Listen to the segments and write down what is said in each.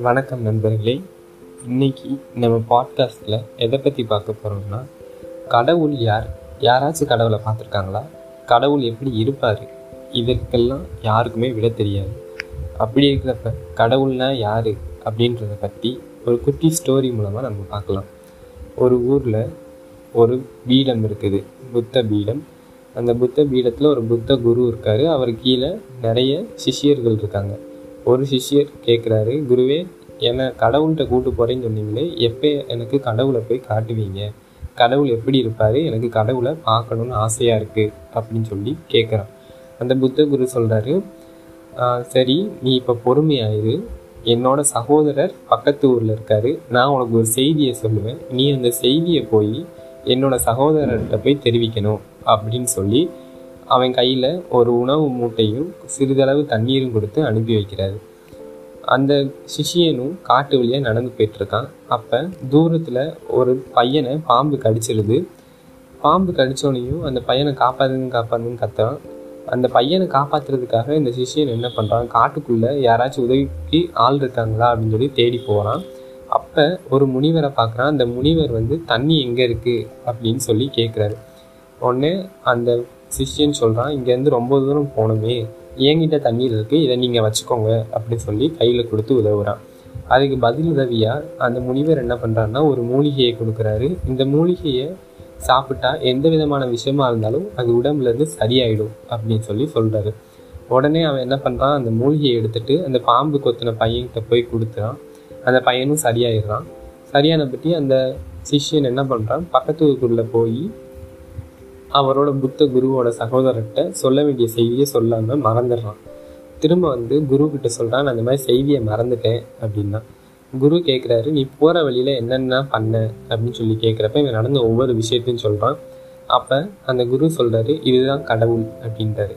வணக்கம் நண்பர்களே. இன்னைக்கு நம்ம பாட்காஸ்டில் எதை பற்றி பார்க்க போகிறோம்னா கடவுள் யார்? யாராச்சும் கடவுளை பார்த்துருக்காங்களா? கடவுள் எப்படி இருப்பார்? இதற்கெல்லாம் யாருக்குமே விட தெரியாது. அப்படி இருக்கிறப்ப கடவுள்னா யார்? அப்படின்றத பற்றி ஒரு குட்டி ஸ்டோரி மூலமாக நம்ம பார்க்கலாம். ஒரு ஊரில் ஒரு பீடம் இருக்குது. புத்த பீடம். அந்த புத்த பீடத்தில் ஒரு புத்த குரு இருக்கார். அவர் கீழே நிறைய சிஷ்யர்கள் இருக்காங்க. ஒரு சிஷ்யர் கேட்குறாரு குருவே என்னை கடவுள்கிட்ட கூட்டு போகிறேன்னு சொன்னீங்களே எப்போ எனக்கு கடவுளை போய் காட்டுவீங்க? கடவுள் எப்படி இருப்பார்? எனக்கு கடவுளை பார்க்கணுன்னு ஆசையாக இருக்குது அப்படின்னு சொல்லி கேட்குறான் அந்த புத்த குரு சொல்கிறாரு சரி நீ இப்போ பொறுமையாயிரு. என்னோட சகோதரர் பக்கத்து ஊரில் இருக்காரு. நான் உனக்கு ஒரு செய்தியை சொல்லுவேன். நீ அந்த செய்தியை போய் என்னோட சகோதரர்கிட்ட போய் தெரிவிக்கணும் அப்படின்னு சொல்லி அவன் கையில் ஒரு உணவு மூட்டையும் சிறிதளவு தண்ணீரும் கொடுத்து அனுப்பி வைக்கிறாரு. அந்த சிஷியனும் காட்டு வழியாக நடந்து போயிட்டுருக்கான். அப்போ தூரத்தில் ஒரு பையனை பாம்பு கடிச்சிருது. பாம்பு கடித்தோனையும் அந்த பையனை காப்பாதுன்னு காப்பாதுன்னு கத்துறான். அந்த பையனை காப்பாற்றுறதுக்காக இந்த சிஷியன் என்ன பண்ணுறான் காட்டுக்குள்ளே யாராச்சும் உதவிக்கு ஆள் இருக்காங்களா அப்படின்னு சொல்லி தேடி போகிறான் அப்போ ஒரு முனிவரை பார்க்குறான். அந்த முனிவர் வந்து தண்ணி எங்கே இருக்குது அப்படின்னு சொல்லி கேட்குறாரு உடனே அந்த சிஷ்யன் சொல்கிறான் இங்கேருந்து ரொம்ப தூரம் போகணுமே என்கிட்ட தண்ணீர் இருக்குது இதை நீங்கள் வச்சுக்கோங்க அப்படின்னு சொல்லி கையில் கொடுத்து உதவுறான். அதுக்கு பதில் உதவியாக அந்த முனிவர் என்ன பண்ணுறாருன்னா ஒரு மூலிகையை கொடுக்குறாரு. இந்த மூலிகையை சாப்பிட்டா எந்த விதமான விஷயமா இருந்தாலும் அது உடம்புலேருந்து சரியாயிடும் அப்படின்னு சொல்லி சொல்கிறாரு உடனே அவன் என்ன பண்ணுறான் அந்த மூலிகையை எடுத்துட்டு அந்த பாம்பு கொத்தின பையன்கிட்ட போய் கொடுத்துறான். அந்த பையனும் சரியாயிடுறான். சரியான பற்றி அந்த சிஷ்யன் என்ன பண்ணுறான் பக்கத்து ஊருக்குள்ளே போய் அவரோட புத்த குருவோட சகோதரர்கிட்ட சொல்ல வேண்டிய செய்தியை சொல்லாமல் மறந்துடுறான். திரும்ப வந்து குரு கிட்ட சொல்கிறான் நான் அந்த மாதிரி செய்தியை மறந்துட்டேன் அப்படின்னா. குரு கேட்குறாரு நீ போகிற வழியில் என்னென்ன பண்ண? அப்படின்னு சொல்லி கேட்குறப்ப இவன் நடந்த ஒவ்வொரு விஷயத்தையும் சொல்கிறான் அப்போ அந்த குரு சொல்கிறாரு இதுதான் கடவுள் அப்படின்றாரு.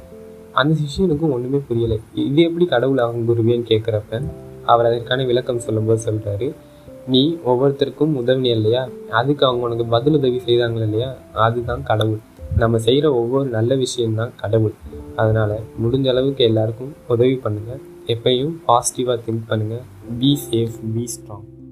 அந்த சிஷியனுக்கும் ஒன்றுமே புரியலை. இது எப்படி கடவுள் ஆகும் குருவேன்னு கேட்குறப்ப அவர் அதற்கான விளக்கம் சொல்லும்போது சொல்கிறாரு நீ ஒவ்வொருத்தருக்கும் உதவினே இல்லையா? அதுக்கு அவங்க உனக்கு பதில் உதவி செய்தாங்க இல்லையா? அதுதான் கடவுள். நம்ம செய்கிற ஒவ்வொரு நல்ல விஷயம்தான் கடவுள். அதனால் முடிஞ்ச அளவுக்கு எல்லாருக்கும் உதவி பண்ணுங்கள் எப்பயும் பாசிட்டிவாக திங்க் பண்ணுங்கள் பி சேஃப் பி ஸ்ட்ராங்